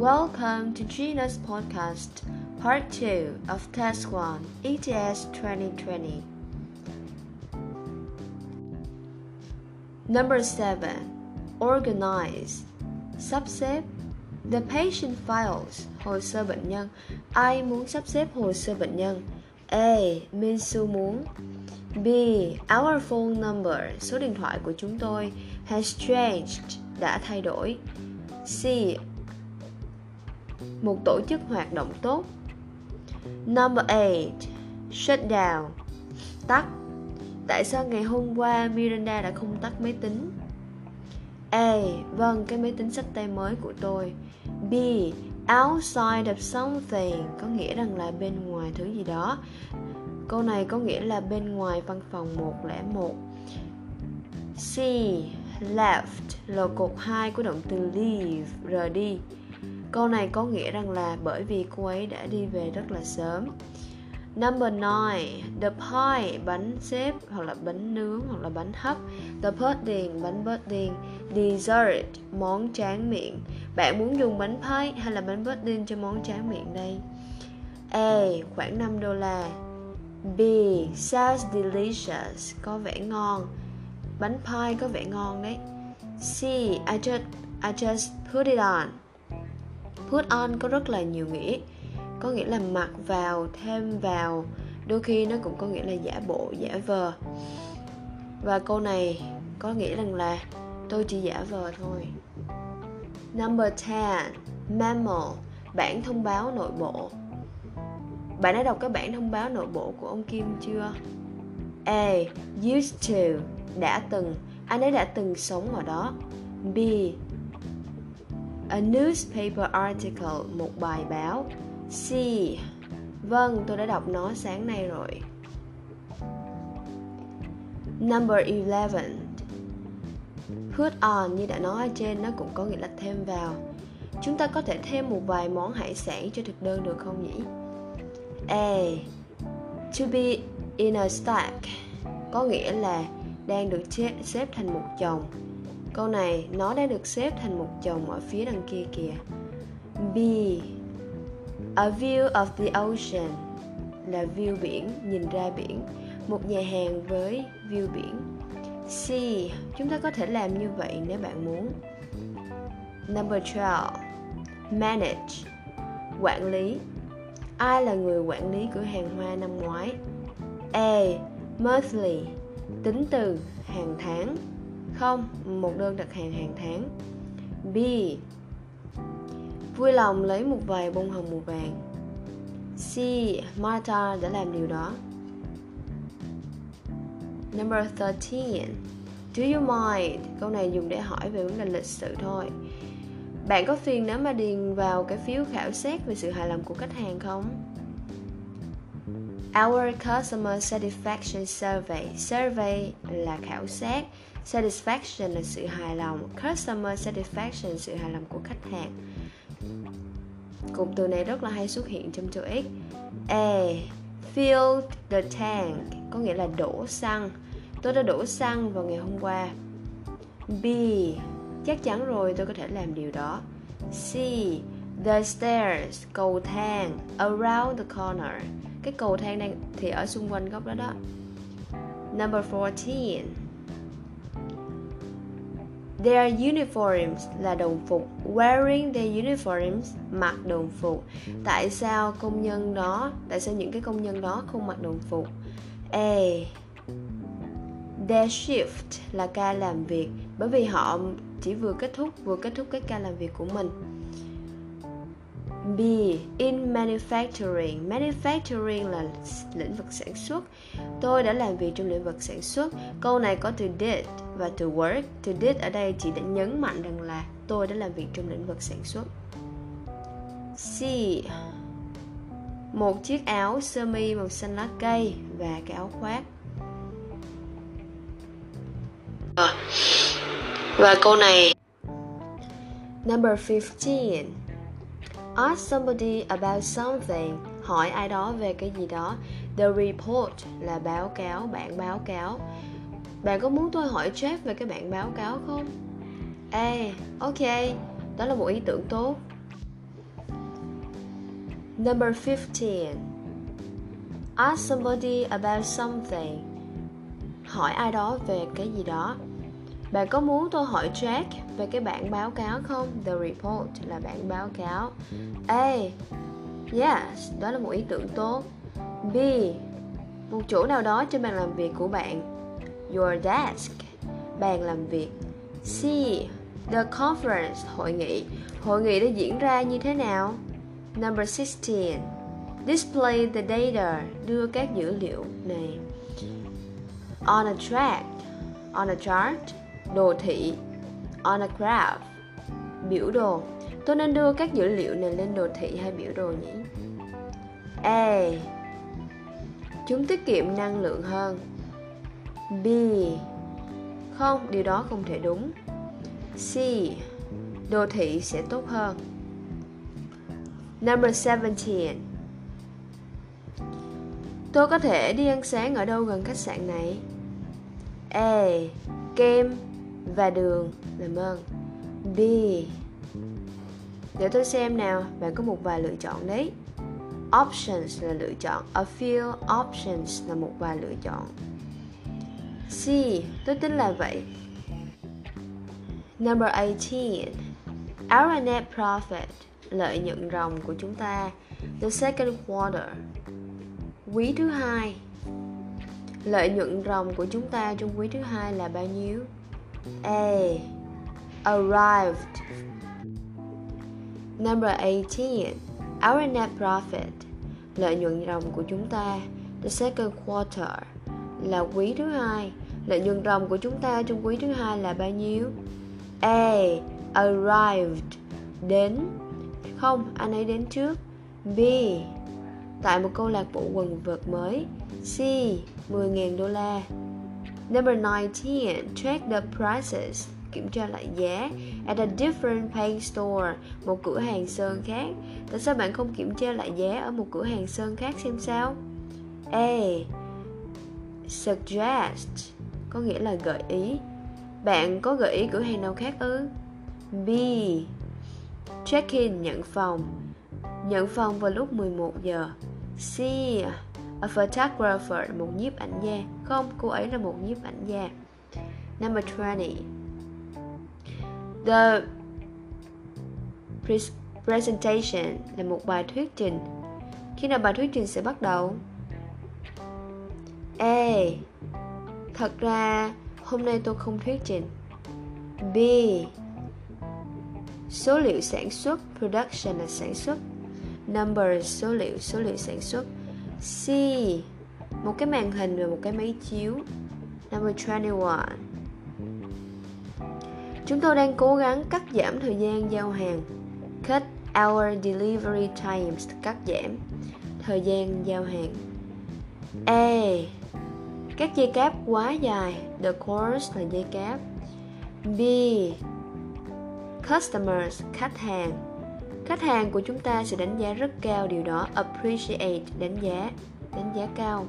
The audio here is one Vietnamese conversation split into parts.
Welcome to Gina's podcast, part 2 of Test 1 ETS 2020. Number 7. Organize. Sắp xếp. The patient files. Hồ sơ bệnh nhân. Ai muốn sắp xếp hồ sơ bệnh nhân? A. Minsu muốn. B. Our phone number. Số điện thoại của chúng tôi has changed. Đã thay đổi. C. Một tổ chức hoạt động tốt. Number 8. Shut down. Tắt. Tại sao ngày hôm qua Miranda đã không tắt máy tính? A. Vâng, cái máy tính sách tay mới của tôi. B. Outside of something có nghĩa rằng là bên ngoài thứ gì đó. Câu này có nghĩa là bên ngoài văn phòng 101. C. Left là cột 2 của động từ leave, rời đi. Câu này có nghĩa rằng là bởi vì cô ấy đã đi về rất là sớm. Number 9 The pie Bánh xếp hoặc là bánh nướng hoặc là bánh hấp The pudding Bánh pudding Dessert Món tráng miệng Bạn muốn dùng bánh pie hay là bánh pudding cho món tráng miệng đây A. Khoảng 5 đô la B. Sounds delicious Có vẻ ngon Bánh pie có vẻ ngon đấy C. I just, I just put it on Put on có rất là nhiều nghĩa. Có nghĩa là mặc vào, thêm vào, đôi khi nó cũng có nghĩa là giả bộ, giả vờ. Và câu này có nghĩa rằng là tôi chỉ giả vờ thôi. Number 10 memo, bản thông báo nội bộ. Bạn đã đọc cái bản thông báo nội bộ của ông Kim chưa? A. Used to, Đã từng. Anh ấy đã từng sống ở đó. B. A newspaper article Một bài báo C. Vâng, tôi đã đọc nó sáng nay rồi. Number 11 Put on như đã nói ở trên nó cũng có nghĩa là thêm vào Chúng ta có thể thêm một vài món hải sản cho thực đơn được không nhỉ? A. To be in a stack Có nghĩa là đang được xếp thành một chồng Câu này nó đã được xếp thành một chồng ở phía đằng kia kìa B A view of the ocean là view biển, nhìn ra biển. Một nhà hàng với view biển. C. Chúng ta có thể làm như vậy nếu bạn muốn. Number 12. Manage. Quản lý. Ai là người quản lý cửa hàng hoa năm ngoái? A. Monthly. Tính từ hàng tháng. Không, một đơn đặt hàng hàng tháng. B Vui lòng lấy một vài bông hồng màu vàng C. Martha đã làm điều đó Number 13 Do you mind? Câu này dùng để hỏi về vấn đề lịch sự thôi Bạn có phiền nếu mà điền vào cái phiếu khảo sát về sự hài lòng của khách hàng không? Our Customer Satisfaction Survey Survey là khảo sát Satisfaction là sự hài lòng Customer Satisfaction, sự hài lòng của khách hàng Cụm từ này rất là hay xuất hiện trong chữ X A. Fill the tank, Có nghĩa là đổ xăng Tôi đã đổ xăng vào ngày hôm qua B. Chắc chắn rồi, tôi có thể làm điều đó C. The stairs, Cầu thang, Around the corner Cái cầu thang đang thì ở xung quanh góc đó đó Number 14 Their uniforms là đồng phục. Wearing their uniforms, Mặc đồng phục. Tại sao công nhân đó, Tại sao những cái công nhân đó không mặc đồng phục? A, Their shift là ca làm việc. Bởi vì họ chỉ vừa kết thúc, Vừa kết thúc cái ca làm việc của mình. B. In manufacturing. Manufacturing là lĩnh vực sản xuất. Tôi đã làm việc trong lĩnh vực sản xuất. Câu này có từ did và to work. To did ở đây chỉ để nhấn mạnh rằng là tôi đã làm việc trong lĩnh vực sản xuất. C, một chiếc áo sơ mi màu xanh lá cây và cái áo khoác. Và câu này, Number 15 Ask somebody about something. Hỏi ai đó về cái gì đó. The report là báo cáo, bản báo cáo. Bạn có muốn tôi hỏi Jeff về cái bản báo cáo không? Ê, ok, đó là một ý tưởng tốt. Number 15 Ask somebody about something. Hỏi ai đó về cái gì đó. Bạn có muốn tôi hỏi Jack về cái bản báo cáo không? The report là bản báo cáo. A. Yes, đó là một ý tưởng tốt. B. Một chỗ nào đó trên bàn làm việc của bạn. Your desk Bàn làm việc. C. The conference Hội nghị. Hội nghị đã diễn ra như thế nào? Number 16 Display the data Đưa các dữ liệu này. On a track On a chart. Đồ thị. On a graph Biểu đồ. Tôi nên đưa các dữ liệu này lên đồ thị hay biểu đồ nhỉ? A. Chúng tiết kiệm năng lượng hơn. B. Không, điều đó không thể đúng. C. Đồ thị sẽ tốt hơn. Number 17 Tôi có thể đi ăn sáng ở đâu gần khách sạn này? A. Kem và đường Làm ơn B. Để tôi xem nào, Bạn có một vài lựa chọn đấy. Options là lựa chọn. A few options là một vài lựa chọn. C. Tôi tính là vậy. Number 18 Our net profit, Lợi nhuận ròng của chúng ta. The second quarter. Quý thứ hai. Lợi nhuận ròng của chúng ta trong quý thứ hai là bao nhiêu? A. Arrived. Number 18 Our net profit. Lợi nhuận ròng của chúng ta. The second quarter. Là quý thứ hai. Lợi nhuận ròng của chúng ta trong quý thứ hai là bao nhiêu? A. Arrived. Đến. Không, anh ấy đến trước. B. Tại một câu lạc bộ quần vợt mới. C. 10.000 đô la. Number 19 Check the prices Kiểm tra lại giá At a different paint store Một cửa hàng sơn khác Tại sao bạn không kiểm tra lại giá ở một cửa hàng sơn khác xem sao A. Suggest Có nghĩa là gợi ý Bạn có gợi ý cửa hàng nào khác ư? B. Check-in nhận phòng Nhận phòng vào lúc 11 giờ C. A photographer, một nhiếp ảnh gia không, cô ấy là một nhiếp ảnh gia. Number 20 The presentation là một bài thuyết trình. Khi nào bài thuyết trình sẽ bắt đầu? A. Thật ra hôm nay tôi không thuyết trình. B. Số liệu sản xuất Production là sản xuất. Number số liệu số liệu sản xuất. C một cái màn hình và một cái máy chiếu. Number 21 Chúng tôi đang cố gắng cắt giảm thời gian giao hàng. Cut our delivery times Cắt giảm thời gian giao hàng. A. Các dây cáp quá dài. The cords là dây cáp. B. Customers, khách hàng. Khách hàng của chúng ta sẽ đánh giá rất cao điều đó. Appreciate, đánh giá Đánh giá cao.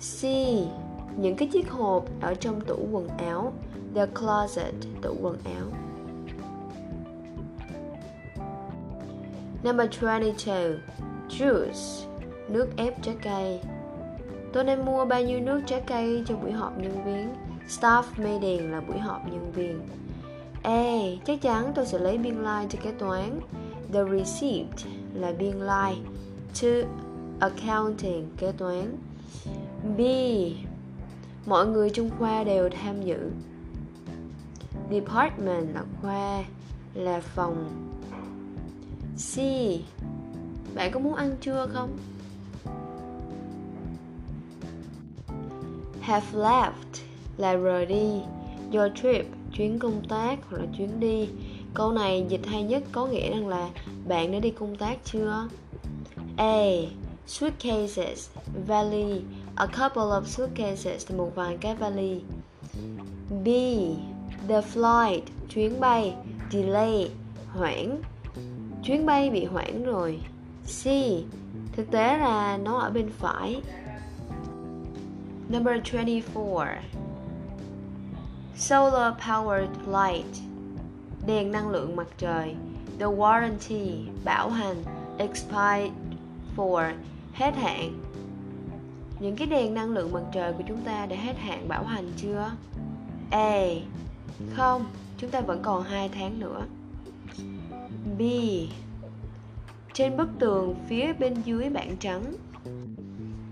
C. Những cái chiếc hộp ở trong tủ quần áo. The closet, tủ quần áo. Number 22 Juice. Nước ép trái cây. Tôi nên mua bao nhiêu nước trái cây cho buổi họp nhân viên? Staff meeting là buổi họp nhân viên. A. Chắc chắn tôi sẽ lấy biên lai like cho kế toán. The receipt là biên lai. Like. To accounting kế toán. B. Mọi người trong khoa đều tham dự. Department là khoa, Là phòng. C. Bạn có muốn ăn trưa không? Have left là rời đi. Your trip, chuyến công tác hoặc là chuyến đi. Câu này dịch hay nhất có nghĩa rằng là bạn đã đi công tác chưa? A. Suitcases, vali a couple of suitcases một vài cái vali b. The flight. Chuyến bay. Delay. Hoãn. Chuyến bay bị hoãn rồi. C. Thực tế là nó ở bên phải. Number 24 Solar powered light Đèn năng lượng mặt trời. The warranty. Bảo hành. Expired for. Hết hạn những cái đèn năng lượng mặt trời của chúng ta đã hết hạn bảo hành chưa? A không, chúng ta vẫn còn 2 tháng nữa. B. Trên bức tường phía bên dưới bảng trắng.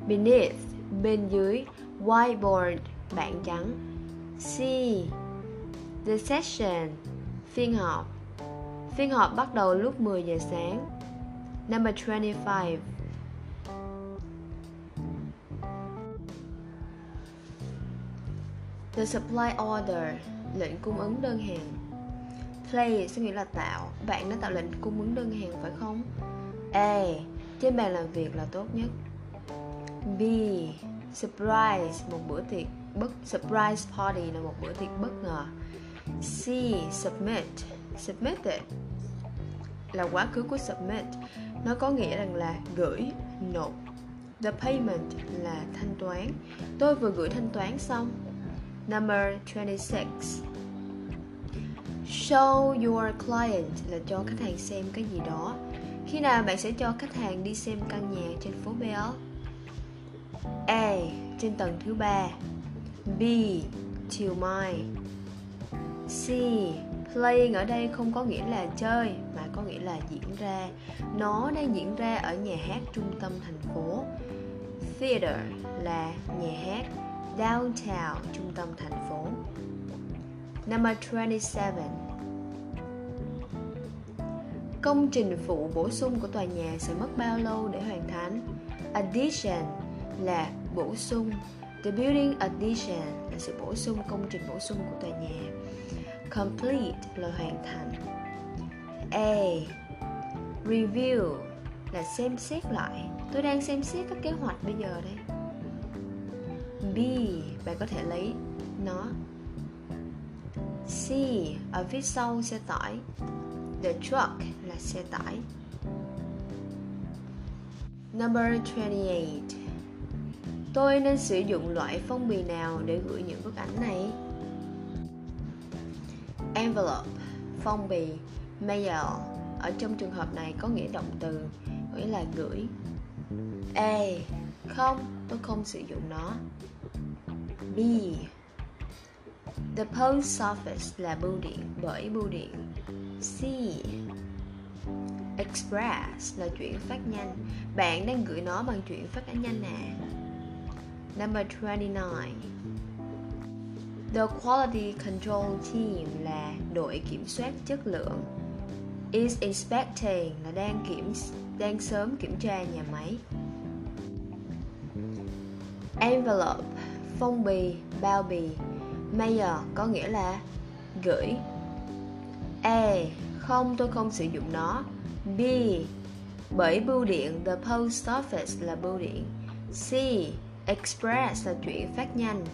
Beneath, bên dưới, whiteboard, bảng trắng. C. The session, phiên họp. Phiên họp bắt đầu lúc 10 giờ sáng. Number 25 The supply order lệnh cung ứng đơn hàng. Place có nghĩa là tạo. Bạn đã tạo lệnh cung ứng đơn hàng phải không? A. Trên bàn làm việc là tốt nhất. B. Surprise Một bữa tiệc bất Surprise party là một bữa tiệc bất ngờ. C. Submit. Submitted Là quá khứ của submit. Nó có nghĩa rằng là gửi, nộp. The payment là thanh toán. Tôi vừa gửi thanh toán xong. Number 26 Show your client là cho khách hàng xem cái gì đó Khi nào bạn sẽ cho khách hàng đi xem căn nhà trên phố Bell? A. Trên tầng thứ ba B. Chiều mai C. Playing ở đây không có nghĩa là chơi, mà có nghĩa là diễn ra Nó đang diễn ra ở nhà hát trung tâm thành phố Theater là nhà hát Downtown, trung tâm thành phố. Number 27 Công trình phụ bổ sung của tòa nhà sẽ mất bao lâu để hoàn thành? Addition là bổ sung. The building addition là sự bổ sung công trình bổ sung của tòa nhà. Complete là hoàn thành. A. Review là xem xét lại. Tôi đang xem xét các kế hoạch bây giờ đây. B bạn có thể lấy nó. C ở phía sau xe tải. The truck là xe tải. Number 28 Tôi nên sử dụng loại phong bì nào để gửi những bức ảnh này? Envelope, phong bì, mail. Ở trong trường hợp này có nghĩa động từ, nghĩa là gửi. A. Không, tôi không sử dụng nó. B. The post office là bưu điện bởi bưu điện. C. Express là chuyển phát nhanh. Bạn đang gửi nó bằng chuyển phát nhanh à. Number 29. The quality control team là đội kiểm soát chất lượng. Is inspecting là đang kiểm, đang sớm kiểm tra nhà máy. Envelope phong bì, bao bì. Mail có nghĩa là gửi. A không, tôi không sử dụng nó. B bởi bưu điện, the post office là bưu điện. C, express là chuyển phát nhanh.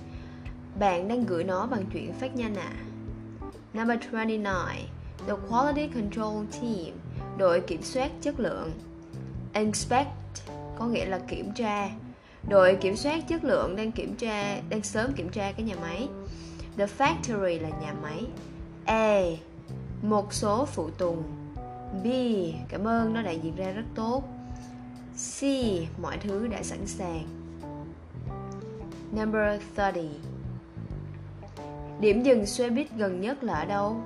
Bạn đang gửi nó bằng chuyển phát nhanh à number 29 the quality control team, đội kiểm soát chất lượng. Inspect, có nghĩa là kiểm tra đội kiểm soát chất lượng đang kiểm tra, đang sớm kiểm tra cái nhà máy. The factory là nhà máy. A, một số phụ tùng. B, cảm ơn, nó đã diễn ra rất tốt. C, mọi thứ đã sẵn sàng. Number 30 điểm dừng xe buýt gần nhất là ở đâu?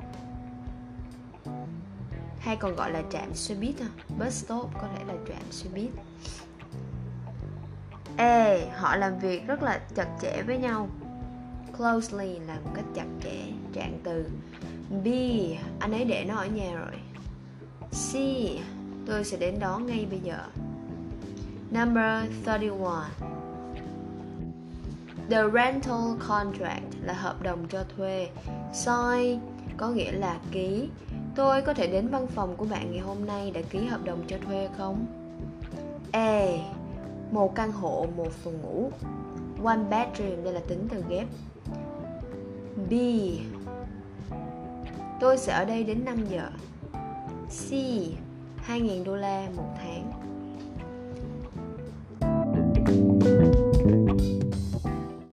Hay còn gọi là trạm xe buýt à? bus stop có thể là trạm xe buýt. A. Họ làm việc rất là chặt chẽ với nhau Closely là một cách chặt chẽ, Trạng từ B. Anh ấy để nó ở nhà rồi C. Tôi sẽ đến đó ngay bây giờ Number 31 The rental contract là hợp đồng cho thuê Sign có nghĩa là ký Tôi có thể đến văn phòng của bạn ngày hôm nay để ký hợp đồng cho thuê không? A một căn hộ, một phòng ngủ. One bedroom, đây là tính từ ghép. B. Tôi sẽ ở đây đến 5 giờ. C. 2.000 đô la một tháng.